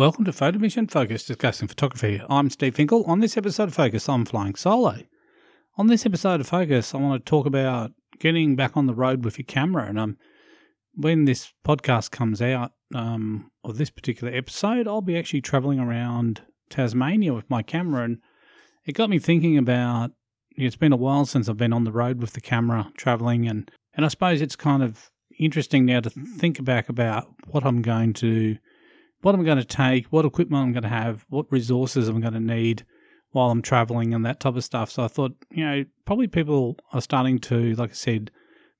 Welcome to Photomission Focus discussing photography. I'm Steve Finkel. On this episode of Focus, I'm flying solo. On this episode of Focus, I want to talk about getting back on the road with your camera. And um, when this podcast comes out, um, or this particular episode, I'll be actually traveling around Tasmania with my camera. And it got me thinking about it's been a while since I've been on the road with the camera traveling. And, and I suppose it's kind of interesting now to think back about what I'm going to what I'm going to take, what equipment I'm going to have, what resources I'm going to need while I'm traveling and that type of stuff. So I thought, you know, probably people are starting to, like I said,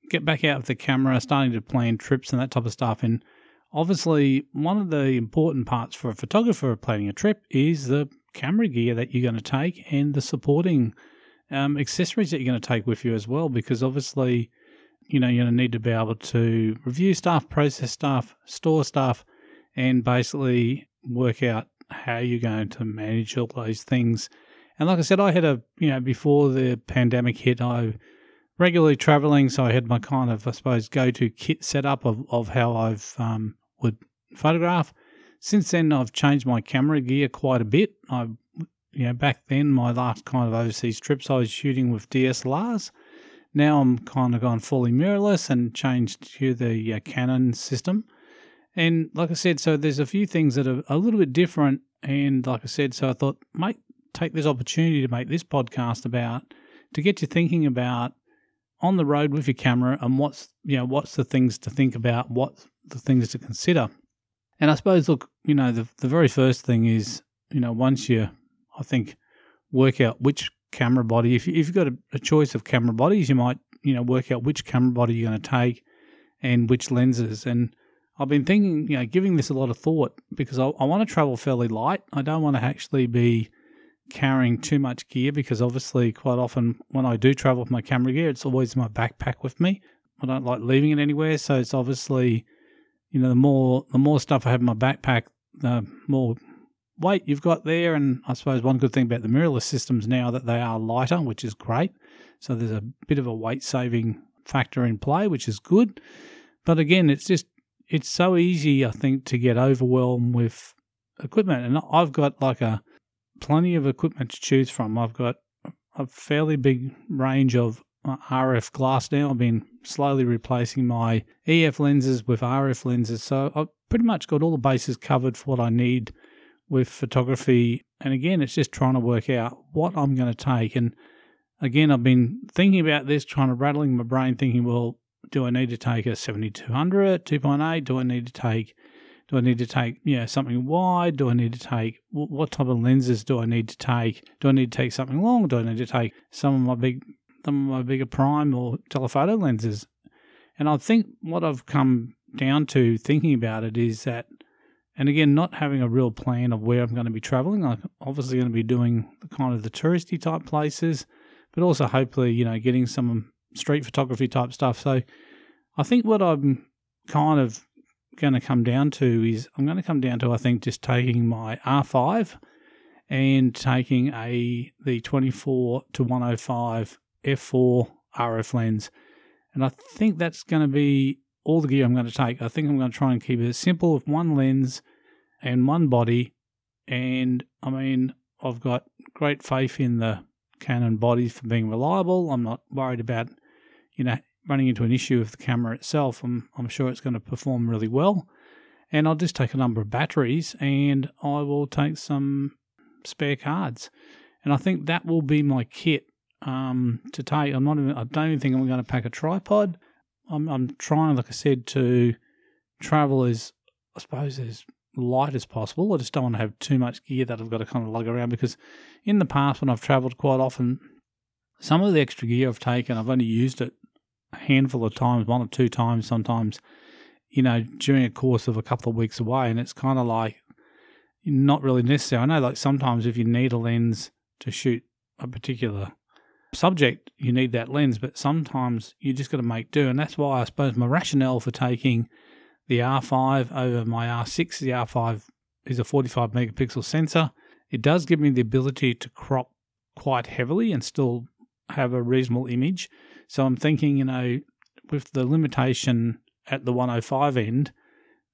get back out of the camera, starting to plan trips and that type of stuff. And obviously, one of the important parts for a photographer planning a trip is the camera gear that you're going to take and the supporting um, accessories that you're going to take with you as well, because obviously, you know, you're going to need to be able to review stuff, process stuff, store stuff and basically work out how you're going to manage all those things. And like I said, I had a, you know, before the pandemic hit, I regularly traveling, so I had my kind of, I suppose, go to kit setup of, of how I've um, would photograph. Since then, I've changed my camera gear quite a bit. I, you know, back then, my last kind of overseas trips, I was shooting with DSLRs. Now I'm kind of gone fully mirrorless and changed to the uh, Canon system. And like I said, so there's a few things that are a little bit different. And like I said, so I thought, mate, take this opportunity to make this podcast about to get you thinking about on the road with your camera and what's you know what's the things to think about, what the things to consider. And I suppose, look, you know, the the very first thing is, you know, once you, I think, work out which camera body. If, you, if you've got a, a choice of camera bodies, you might, you know, work out which camera body you're going to take and which lenses. And I've been thinking, you know, giving this a lot of thought because I, I want to travel fairly light. I don't want to actually be carrying too much gear because obviously, quite often when I do travel with my camera gear, it's always my backpack with me. I don't like leaving it anywhere, so it's obviously, you know, the more the more stuff I have in my backpack, the more weight you've got there. And I suppose one good thing about the mirrorless systems now that they are lighter, which is great. So there's a bit of a weight saving factor in play, which is good. But again, it's just it's so easy, I think, to get overwhelmed with equipment. And I've got like a plenty of equipment to choose from. I've got a fairly big range of uh, RF glass now. I've been slowly replacing my EF lenses with RF lenses. So I've pretty much got all the bases covered for what I need with photography. And again, it's just trying to work out what I'm going to take. And again, I've been thinking about this, trying to rattling my brain, thinking, well, do I need to take a 7200, 2.8? Do I need to take do I need to take know something wide? Do I need to take what type of lenses do I need to take? Do I need to take something long? Do I need to take some of my big some of my bigger prime or telephoto lenses? And I think what I've come down to thinking about it is that, and again, not having a real plan of where I'm going to be traveling. I'm obviously going to be doing the kind of the touristy type places, but also hopefully you know getting some street photography type stuff. So I think what I'm kind of going to come down to is I'm going to come down to I think just taking my R5 and taking a the 24 to 105 f4 RF lens, and I think that's going to be all the gear I'm going to take. I think I'm going to try and keep it simple with one lens and one body, and I mean I've got great faith in the Canon bodies for being reliable. I'm not worried about you know, running into an issue with the camera itself, I'm, I'm sure it's going to perform really well. And I'll just take a number of batteries and I will take some spare cards. And I think that will be my kit um, to take. I'm not even, I don't even think I'm going to pack a tripod. I'm, I'm trying, like I said, to travel as, I suppose, as light as possible. I just don't want to have too much gear that I've got to kind of lug around because in the past when I've traveled quite often, some of the extra gear I've taken, I've only used it a handful of times, one or two times sometimes, you know, during a course of a couple of weeks away. And it's kind of like not really necessary. I know, like, sometimes if you need a lens to shoot a particular subject, you need that lens, but sometimes you just got to make do. And that's why I suppose my rationale for taking the R5 over my R6, the R5 is a 45 megapixel sensor. It does give me the ability to crop quite heavily and still have a reasonable image. So I'm thinking, you know, with the limitation at the 105 end,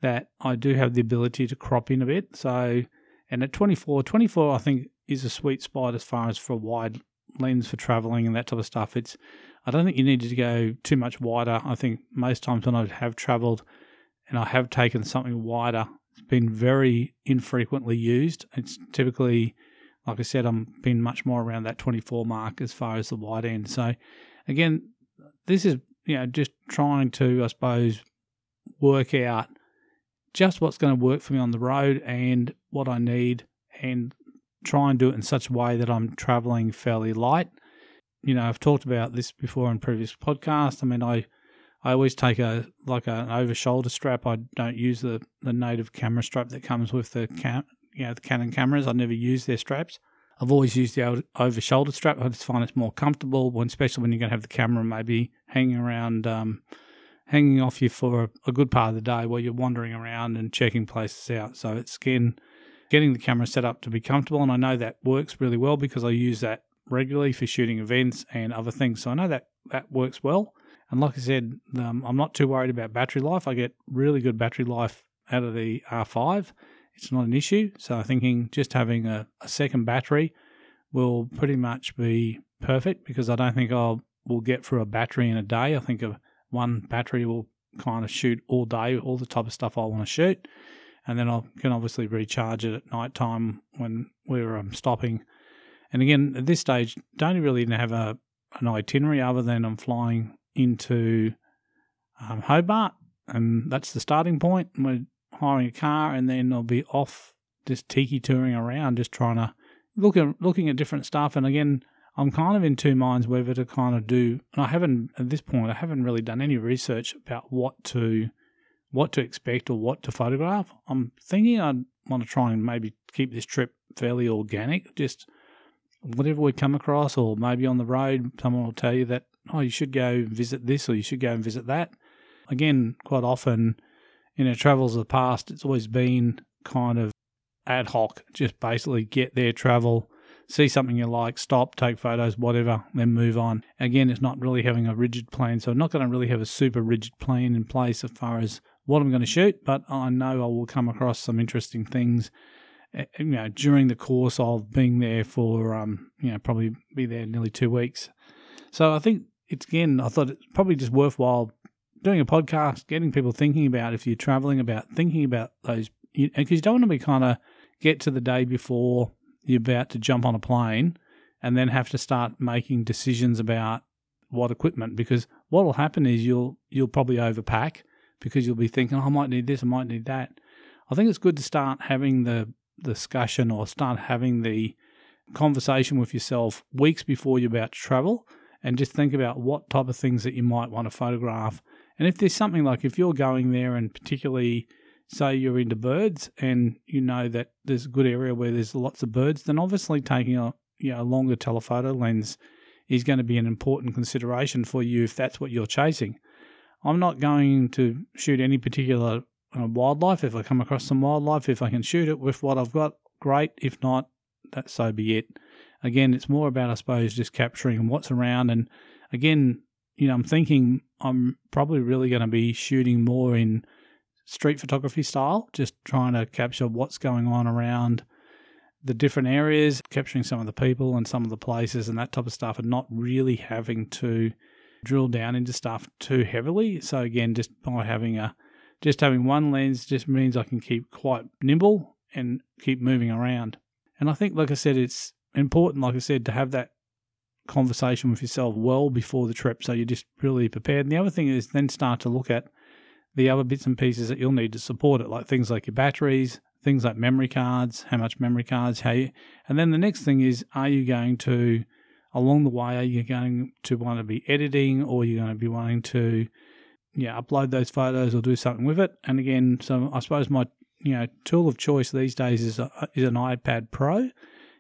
that I do have the ability to crop in a bit. So, and at 24, 24 I think is a sweet spot as far as for a wide lens for traveling and that type of stuff. It's I don't think you need to go too much wider. I think most times when I have traveled and I have taken something wider, it's been very infrequently used. It's typically, like I said, I'm been much more around that 24 mark as far as the wide end. So, again, this is you know just trying to, I suppose, work out just what's going to work for me on the road and what I need, and try and do it in such a way that I'm traveling fairly light you know, I've talked about this before in previous podcasts. I mean, I I always take a like an over shoulder strap. I don't use the, the native camera strap that comes with the cam, you know, the Canon cameras. I never use their straps. I've always used the over shoulder strap. I just find it's more comfortable, when, especially when you're going to have the camera maybe hanging around, um, hanging off you for a, good part of the day while you're wandering around and checking places out. So it's again getting the camera set up to be comfortable, and I know that works really well because I use that regularly for shooting events and other things. So I know that that works well. And like I said, um, I'm not too worried about battery life. I get really good battery life out of the R5. It's not an issue. So I'm thinking just having a, a second battery will pretty much be perfect because I don't think I'll will get through a battery in a day. I think a, one battery will kind of shoot all day, all the type of stuff I want to shoot. And then I can obviously recharge it at night time when we're um, stopping and again, at this stage, don't really have a an itinerary other than I'm flying into um, Hobart, and that's the starting point. We're hiring a car, and then I'll be off just tiki touring around, just trying to look at looking at different stuff. And again, I'm kind of in two minds whether to kind of do. And I haven't at this point, I haven't really done any research about what to what to expect or what to photograph. I'm thinking I'd want to try and maybe keep this trip fairly organic, just whatever we come across, or maybe on the road, someone will tell you that, oh, you should go visit this or you should go and visit that. Again, quite often in our travels of the past, it's always been kind of ad hoc, just basically get there, travel, see something you like, stop, take photos, whatever, then move on. Again, it's not really having a rigid plan, so I'm not going to really have a super rigid plan in place as far as what I'm going to shoot, but I know I will come across some interesting things Eh, you know, during the course of being there for, um, you know, probably be there nearly two weeks. So I think it's again, I thought it's probably just worthwhile doing a podcast, getting people thinking about if you're traveling, about thinking about those, because you don't want to be kind of get to the day before you're about to jump on a plane and then have to start making decisions about what equipment because what will happen is you'll you'll probably overpack because you'll be thinking oh, I might need this I might need that. I think it's good to start having the discussion or start having the conversation with yourself weeks before you're about to travel and just think about what type of things that you might want to photograph. And if there's something like if you're going there and particularly say you're into birds and you know that there's a good area where there's lots of birds, then obviously taking a you know a longer telephoto lens is going to be an important consideration for you if that's what you're chasing. I'm not going to shoot any particular uh, wildlife. If I come across some wildlife, if I can shoot it with what I've got, great. If not, that so be it. Again, it's more about I suppose just capturing what's around, and again, you know, I'm thinking I'm probably really going to be shooting more in street photography style, just trying to capture what's going on around the different areas, capturing some of the people and some of the places and that type of stuff, and not really having to drill down into stuff too heavily. So again, just by having a just having one lens just means I can keep quite nimble and keep moving around. And I think, like I said, it's important, like I said, to have that conversation with yourself well before the trip so you're just really prepared. And the other thing is then start to look at the other bits and pieces that you'll need to support it, like things like your batteries, things like memory cards, how much memory cards, how you, and then the next thing is, are you going to, along the way, are you going to want to be editing or you're you going to be wanting to yeah, upload those photos or do something with it. And again, so I suppose my you know tool of choice these days is a, is an iPad Pro.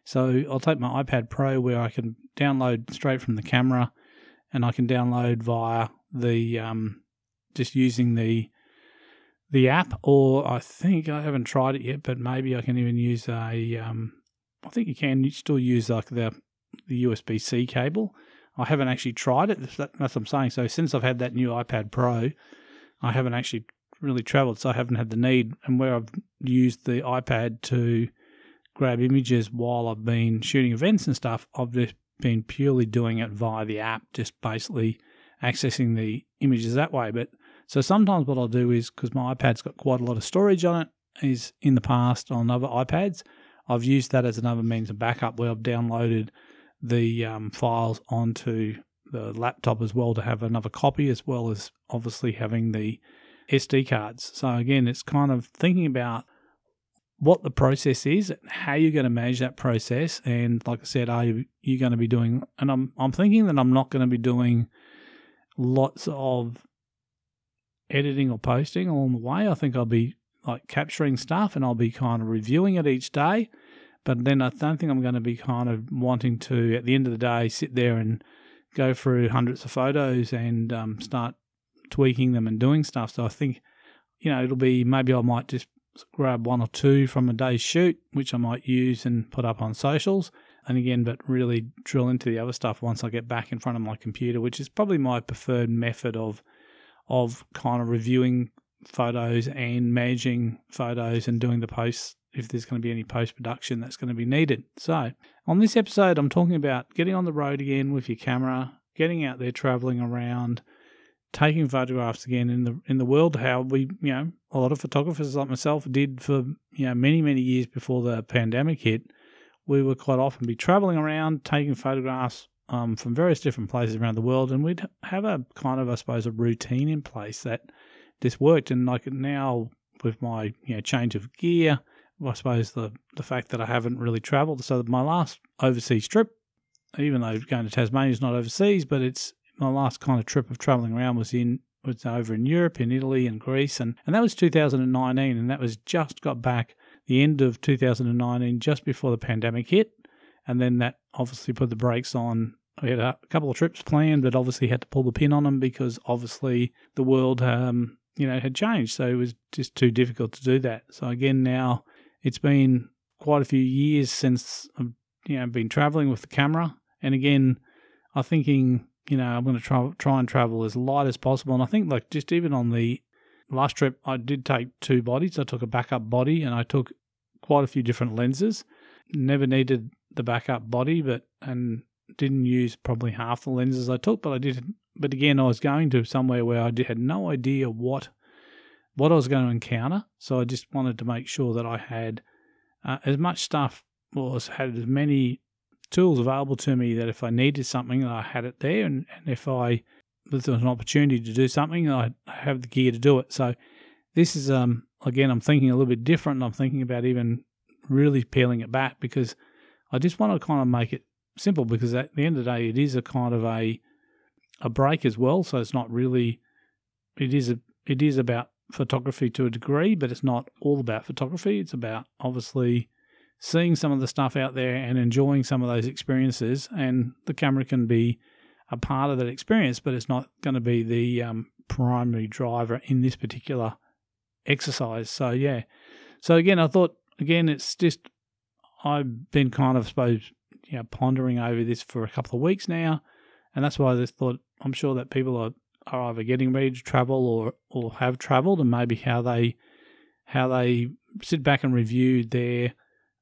So I'll take my iPad Pro where I can download straight from the camera, and I can download via the um, just using the the app, or I think I haven't tried it yet, but maybe I can even use a. Um, I think you can still use like the the USB C cable I haven't actually tried it. That's what I'm saying. So since I've had that new iPad Pro, I haven't actually really travelled, so I haven't had the need. And where I've used the iPad to grab images while I've been shooting events and stuff, I've just been purely doing it via the app, just basically accessing the images that way. But so sometimes what I'll do is because my iPad's got quite a lot of storage on it, is in the past on other iPads, I've used that as another means of backup where I've downloaded the um, files onto the laptop as well to have another copy, as well as obviously having the SD cards. So again, it's kind of thinking about what the process is, how you're going to manage that process, and like I said, are you, you going to be doing? And I'm I'm thinking that I'm not going to be doing lots of editing or posting along the way. I think I'll be like capturing stuff and I'll be kind of reviewing it each day. But then I don't think I'm going to be kind of wanting to, at the end of the day, sit there and go through hundreds of photos and um, start tweaking them and doing stuff. So I think, you know, it'll be maybe I might just grab one or two from a day's shoot, which I might use and put up on socials. And again, but really drill into the other stuff once I get back in front of my computer, which is probably my preferred method of of kind of reviewing photos and managing photos and doing the posts if there's going to be any post production that's going to be needed. So, on this episode, I'm talking about getting on the road again with your camera, getting out there traveling around, taking photographs again in the in the world how we you know a lot of photographers like myself did for you know many many years before the pandemic hit. We would quite often be traveling around taking photographs um, from various different places around the world and we'd have a kind of i suppose a routine in place that this worked. And like now with my you know change of gear i suppose the the fact that i haven't really traveled. So my last overseas trip even though going to tasmania is not overseas but it's my last kind of trip of traveling around was in was over in Europe, in Italy and Greece, and, and that was 2019, and that was just got back the end of 2019, just before the pandemic hit, and then that obviously put the brakes on. We had a couple of trips planned, but obviously had to pull the pin on them because obviously the world, um, you know, had changed, so it was just too difficult to do that. So again, now it's been quite a few years since I've you know been traveling with the camera, and again, I'm thinking you know, I'm going to try try and travel as light as possible. And I think like just even on the last trip, I did take two bodies. I took a backup body and I took quite a few different lenses. Never needed the backup body, but and didn't use probably half the lenses I took. But I did. But again, I was going to somewhere where I had no idea what what I was going to encounter. So I just wanted to make sure that I had uh, as much stuff or as had as many tools available to me that if I needed something, I had it there, and, and if I if there was an opportunity to do something, I have the gear to do it. So this is um again, I'm thinking a little bit different. I'm thinking about even really peeling it back because I just want to kind of make it simple because at the end of the day, it is a kind of a a break as well. So it's not really it is a it is about photography to a degree, but it's not all about photography. It's about obviously seeing some of the stuff out there and enjoying some of those experiences. And the camera can be a part of that experience, but it's not going to be the um, primary driver in this particular exercise. So, yeah. So, again, I thought, again, it's just, I've been kind of, I suppose, you know, pondering over this for a couple of weeks now. And that's why I just thought, I'm sure that people are, are either getting ready to travel or, or have traveled and maybe how they, how they sit back and review their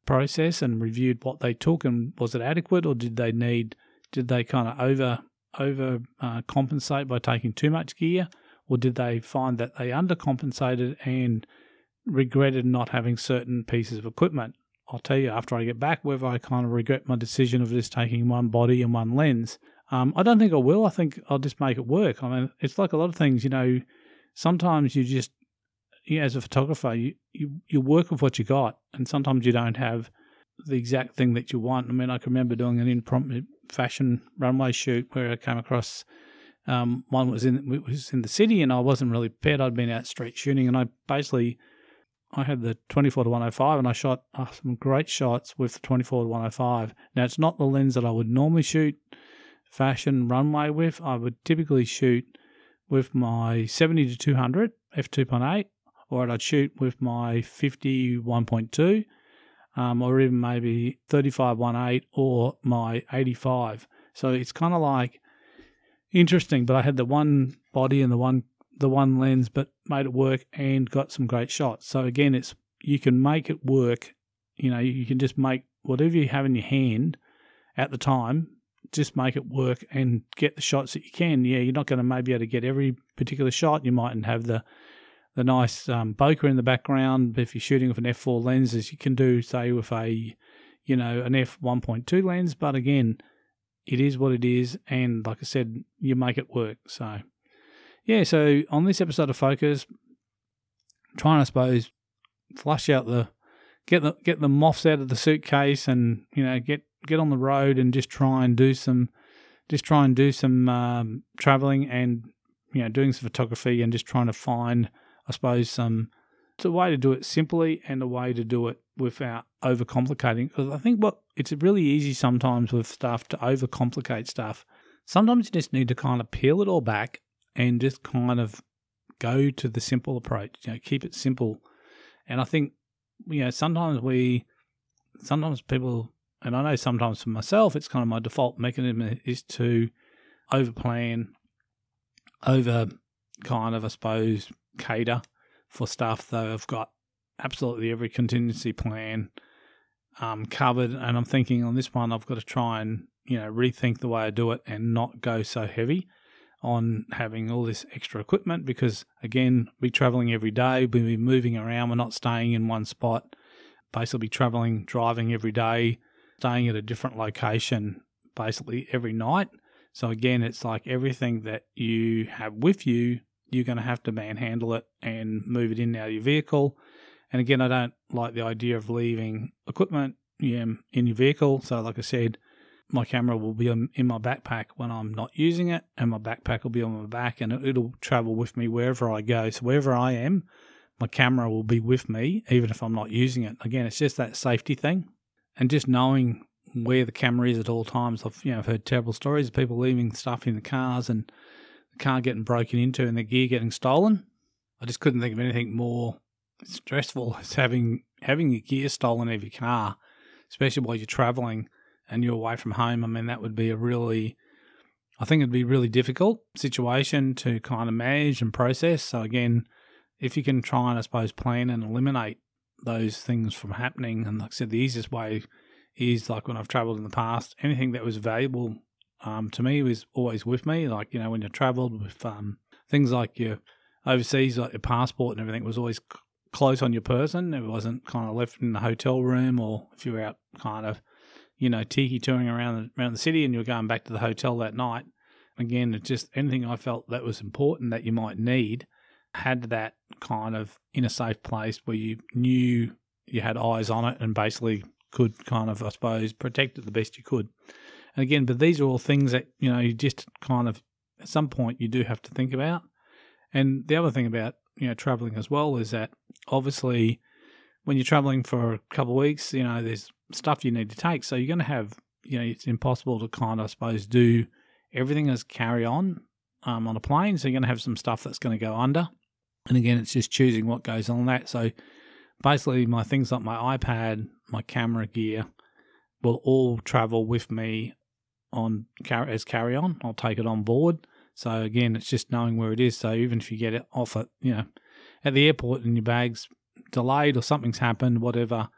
process and reviewed what they took and was it adequate or did they need did they kind of over over uh, compensate by taking too much gear or did they find that they undercompensated and regretted not having certain pieces of equipment I'll tell you after I get back whether I kind of regret my decision of just taking one body and one lens. Um, I don't think I will. I think I'll just make it work. I mean, it's like a lot of things, you know, sometimes you just you know, as a photographer, you, you, you work with what you got, and sometimes you don't have the exact thing that you want. I mean, I can remember doing an impromptu fashion runway shoot where I came across um, one was in was in the city, and I wasn't really prepared. I'd been out street shooting, and I basically I had the 24 to 105, and I shot uh, some great shots with the 24 to 105. Now it's not the lens that I would normally shoot fashion runway with. I would typically shoot with my 70 to 200 f2.8 or I'd shoot with my 51.2 um, or even maybe 35.18 or my 85. So it's kind of like interesting, but I had the one body and the one the one lens, but made it work and got some great shots. So again, it's you can make it work. You know, you can just make whatever you have in your hand at the time, just make it work and get the shots that you can. Yeah, you're not going to maybe be able to get every particular shot. You mightn't have the the nice um, bokeh in the background. If you're shooting with an f4 lens, as you can do, say with a, you know, an f1.2 lens. But again, it is what it is, and like I said, you make it work. So, yeah. So on this episode of Focus, trying, I suppose, flush out the get the get the moths out of the suitcase, and you know, get get on the road and just try and do some, just try and do some um, traveling and you know doing some photography and just trying to find, I suppose, some. It's a way to do it simply and a way to do it without overcomplicating. Because I think what it's really easy sometimes with stuff to overcomplicate stuff. Sometimes you just need to kind of peel it all back and just kind of go to the simple approach. You know, keep it simple. And I think you know sometimes we, sometimes people and I know sometimes for myself, it's kind of my default mechanism is to overplan, over kind of, I suppose, cater for stuff. I've got absolutely every contingency plan um, covered, and I'm thinking on this one, I've got to try and you know rethink the way I do it and not go so heavy on having all this extra equipment because again, we traveling every day, we'll be moving around, we're not staying in one spot. Basically, be traveling, driving every day, staying at a different location basically every night. So again, it's like everything that you have with you, you're going to have to manhandle it and move it in and out of your vehicle. And again, I don't like the idea of leaving equipment in your vehicle. So, like I said, my camera will be in my backpack when I'm not using it, and my backpack will be on my back, and it'll travel with me wherever I go. So, wherever I am, my camera will be with me, even if I'm not using it. Again, it's just that safety thing and just knowing where the camera is at all times. I've you know I've heard terrible stories of people leaving stuff in the cars and car getting broken into and the gear getting stolen. I just couldn't think of anything more stressful as having having your gear stolen out of your car, especially while you're traveling and you're away from home. I mean that would be a really I think it'd be a really difficult situation to kind of manage and process. So again, if you can try and I suppose plan and eliminate those things from happening. And like I said, the easiest way is like when I've traveled in the past, anything that was valuable um, to me was always with me. Like, you know, when you traveled with um, things like your overseas, like your passport and everything was always c- close on your person. It wasn't kind of left in the hotel room or if you were out kind of, you know, tiki touring around the, around the city and you were going back to the hotel that night. Again, it's just anything I felt that was important that you might need had that kind of in a safe place where you knew you had eyes on it and basically could kind of, I suppose, protect it the best you could. And again, but these are all things that, you know, you just kind of, at some point, you do have to think about. And the other thing about, you know, traveling as well is that obviously when you're traveling for a couple of weeks, you know, there's stuff you need to take. So you're going to have, you know, it's impossible to kind of, I suppose, do everything as carry on um, on a plane. So you're going to have some stuff that's going to go under. And again, it's just choosing what goes on that. So basically, my things like my iPad, my camera gear will all travel with me on as carry on. I'll take it on board. So again, it's just knowing where it is. So even if you get it off at you know at the airport and your bag's delayed or something's happened, whatever,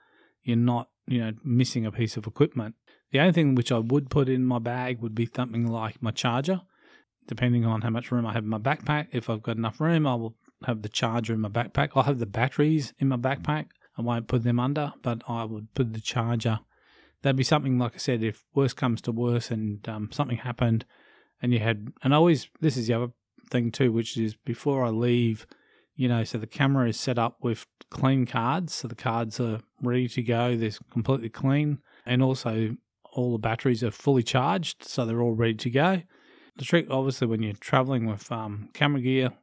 you're not you know missing a piece of equipment. The only thing which I would put in my bag would be something like my charger. Depending on how much room I have in my backpack, if I've got enough room, I will have the charger in my backpack. I'll have the batteries in my backpack. I won't put them under, but I would put the charger. That'd be something like I said. If worse comes to worse, and um, something happened, and you had, and I always this is the other thing too, which is before I leave, you know, so the camera is set up with clean cards, so the cards are ready to go. They're completely clean, and also all the batteries are fully charged, so they're all ready to go. The trick, obviously, when you're traveling with um, camera gear,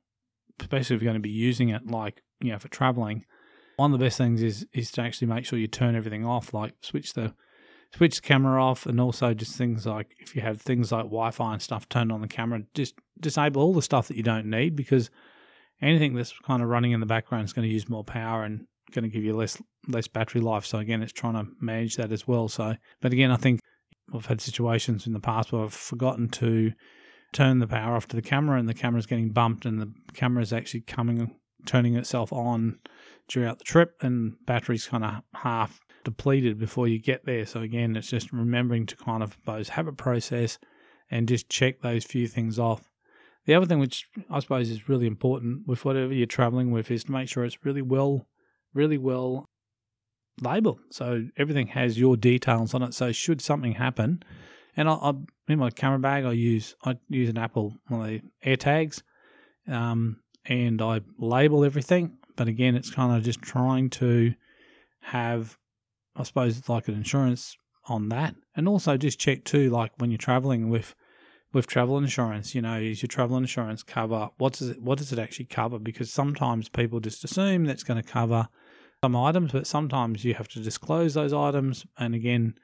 especially if you're going to be using it like you know for traveling one of the best things is is to actually make sure you turn everything off like switch the switch the camera off and also just things like if you have things like wi-fi and stuff turned on the camera just disable all the stuff that you don't need because anything that's kind of running in the background is going to use more power and going to give you less less battery life. So again it's trying to manage that as well. So but again i think i've had situations in the past where i've forgotten to turn the power off to the camera and the camera's getting bumped and the camera is actually coming turning itself on throughout the trip and battery's kind of half depleted before you get there. So again, it's just remembering to kind of both have a process and just check those few things off. The other thing, which I suppose is really important with whatever you're traveling with, is to make sure it's really well, really well labeled. So everything has your details on it. So should something happen, and I, I in my camera bag, I use I use an Apple one of the AirTags, um, and I label everything. But again, it's kind of just trying to have, I suppose, it's like an insurance on that, and also just check too, like when you're traveling with with travel insurance, you know, is your travel insurance cover what does it what does it actually cover? Because sometimes people just assume that's going to cover some items, but sometimes you have to disclose those items. And again,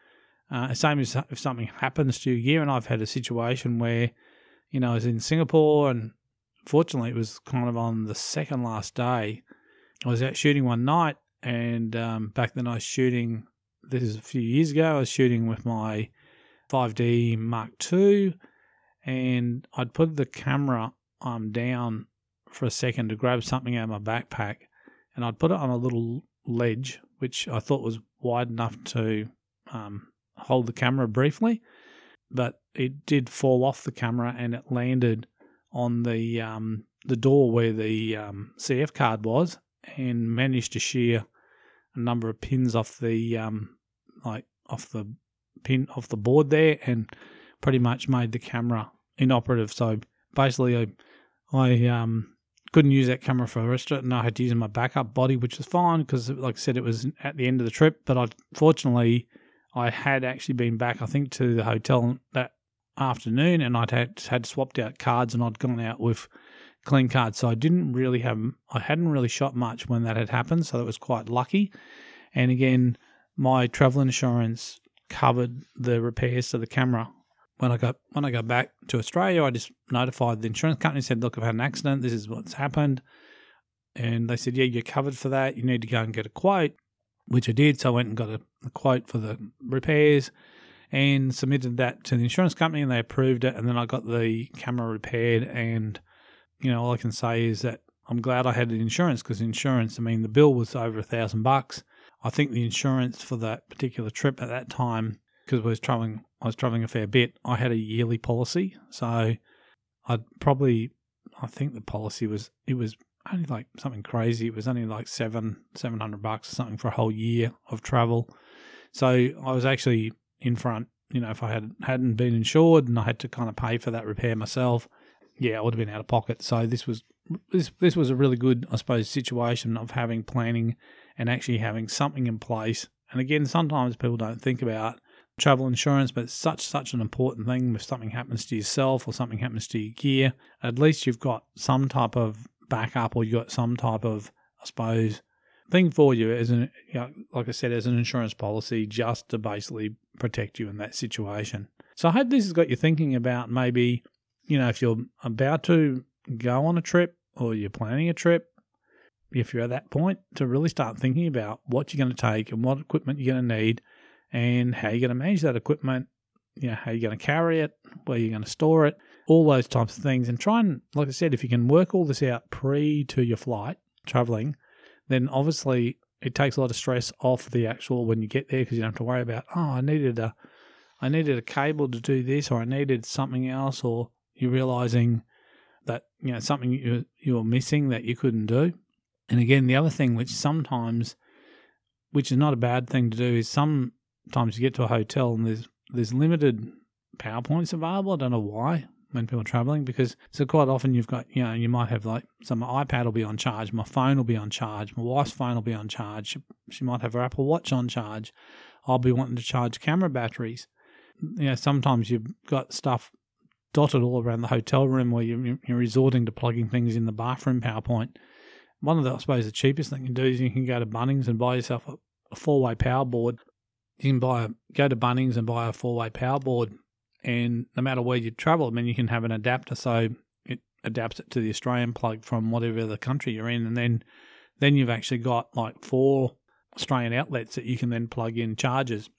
uh, same as if something happens to your gear, and I've had a situation where, you know, I was in Singapore, and fortunately it was kind of on the second last day. I was out shooting one night, and um, back then I was shooting. This is a few years ago. I was shooting with my 5D Mark II and I'd put the camera um, down for a second to grab something out of my backpack, and I'd put it on a little ledge, which I thought was wide enough to um, hold the camera briefly, but it did fall off the camera and it landed on the um, the door where the um, CF card was, and managed to shear a number of pins off the um, like off the pin off the board there, and pretty much made the camera inoperative. So basically, I, I um, couldn't use that camera for the rest and I had to use my backup body, which was fine because, like I said, it was at the end of the trip. But I fortunately, I had actually been back, I think, to the hotel that afternoon, and I'd had had swapped out cards, and I'd gone out with clean card. So I didn't really have, I hadn't really shot much when that had happened. So that was quite lucky. And again, my travel insurance covered the repairs to the camera when I got when I got back to Australia, I just notified the insurance company. Said, "Look, I've had an accident. This is what's happened." And they said, "Yeah, you're covered for that. You need to go and get a quote," which I did. So I went and got a, a quote for the repairs and submitted that to the insurance company, and they approved it. And then I got the camera repaired. And you know, all I can say is that I'm glad I had the insurance because insurance. I mean, the bill was over a thousand bucks. I think the insurance for that particular trip at that time because I was traveling, I was traveling a fair bit. I had a yearly policy, so I'd probably, I think the policy was it was only like something crazy. It was only like seven seven hundred bucks or something for a whole year of travel. So I was actually in front. You know, if I had hadn't been insured and I had to kind of pay for that repair myself, yeah, I would have been out of pocket. So this was this this was a really good, I suppose, situation of having planning and actually having something in place. And again, sometimes people don't think about travel insurance, but it's such such an important thing. If something happens to yourself or something happens to your gear, at least you've got some type of backup or you've got some type of, I suppose, thing for you as an, you know, like I said, as an insurance policy, just to basically protect you in that situation. So I hope this has got you thinking about maybe, you know, if you're about to go on a trip or you're planning a trip, if you're at that point, to really start thinking about what you're going to take and what equipment you're going to need and how you're going to manage that equipment, you know, how you're going to carry it, where you're going to store it, all those types of things. And try and, like I said, if you can work all this out pre to your flight traveling, then obviously it takes a lot of stress off the actual when you get there because you don't have to worry about, oh, I needed a, I needed a cable to do this, or I needed something else, or you're realizing that you know something you you were missing that you couldn't do. And again, the other thing which sometimes, which is not a bad thing to do, is sometimes you get to a hotel and there's there's limited PowerPoints available. I don't know why when people are traveling because so quite often you've got you know you might have like so my iPad will be on charge, my phone will be on charge, my wife's phone will be on charge. She, she might have her Apple Watch on charge. I'll be wanting to charge camera batteries. You know sometimes you've got stuff dotted all around the hotel room where you're, you're resorting to plugging things in the bathroom PowerPoint. One of the I suppose the cheapest thing you can do is you can go to Bunnings and buy yourself a, a four way power board you can buy a, go to Bunnings and buy a four way power board, and no matter where you travel, I mean, you can have an adapter so it adapts it to the Australian plug from whatever the country you're in, and then then you've actually got like four Australian outlets that you can then plug in chargers.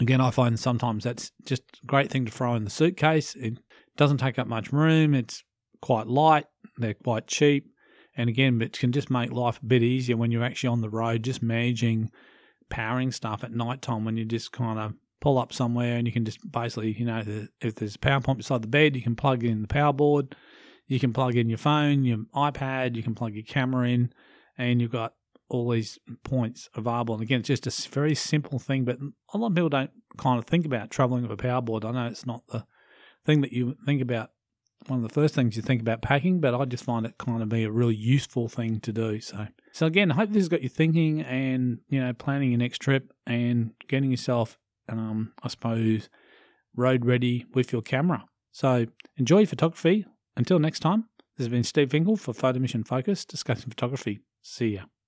Again, I find sometimes that's just a great thing to throw in the suitcase. It doesn't take up much room. It's quite light. They're quite cheap. And again, it can just make life a bit easier when you're actually on the road, just managing powering stuff at night time when you just kind of pull up somewhere and you can just basically, you know, if there's a power point beside the bed, you can plug in the power board, you can plug in your phone, your iPad, you can plug your camera in, and you've got all these points available. And again, it's just a very simple thing, but a lot of people don't kind of think about traveling with a power board. I know it's not the thing that you think about one of the first things you think about packing, but I just find it kind of be a really useful thing to do. So, so again, I hope this has got you thinking and you know planning your next trip and getting yourself, um, I suppose, road ready with your camera. So enjoy photography. Until next time, this has been Steve Finkel for Photomission Focus discussing photography. See ya.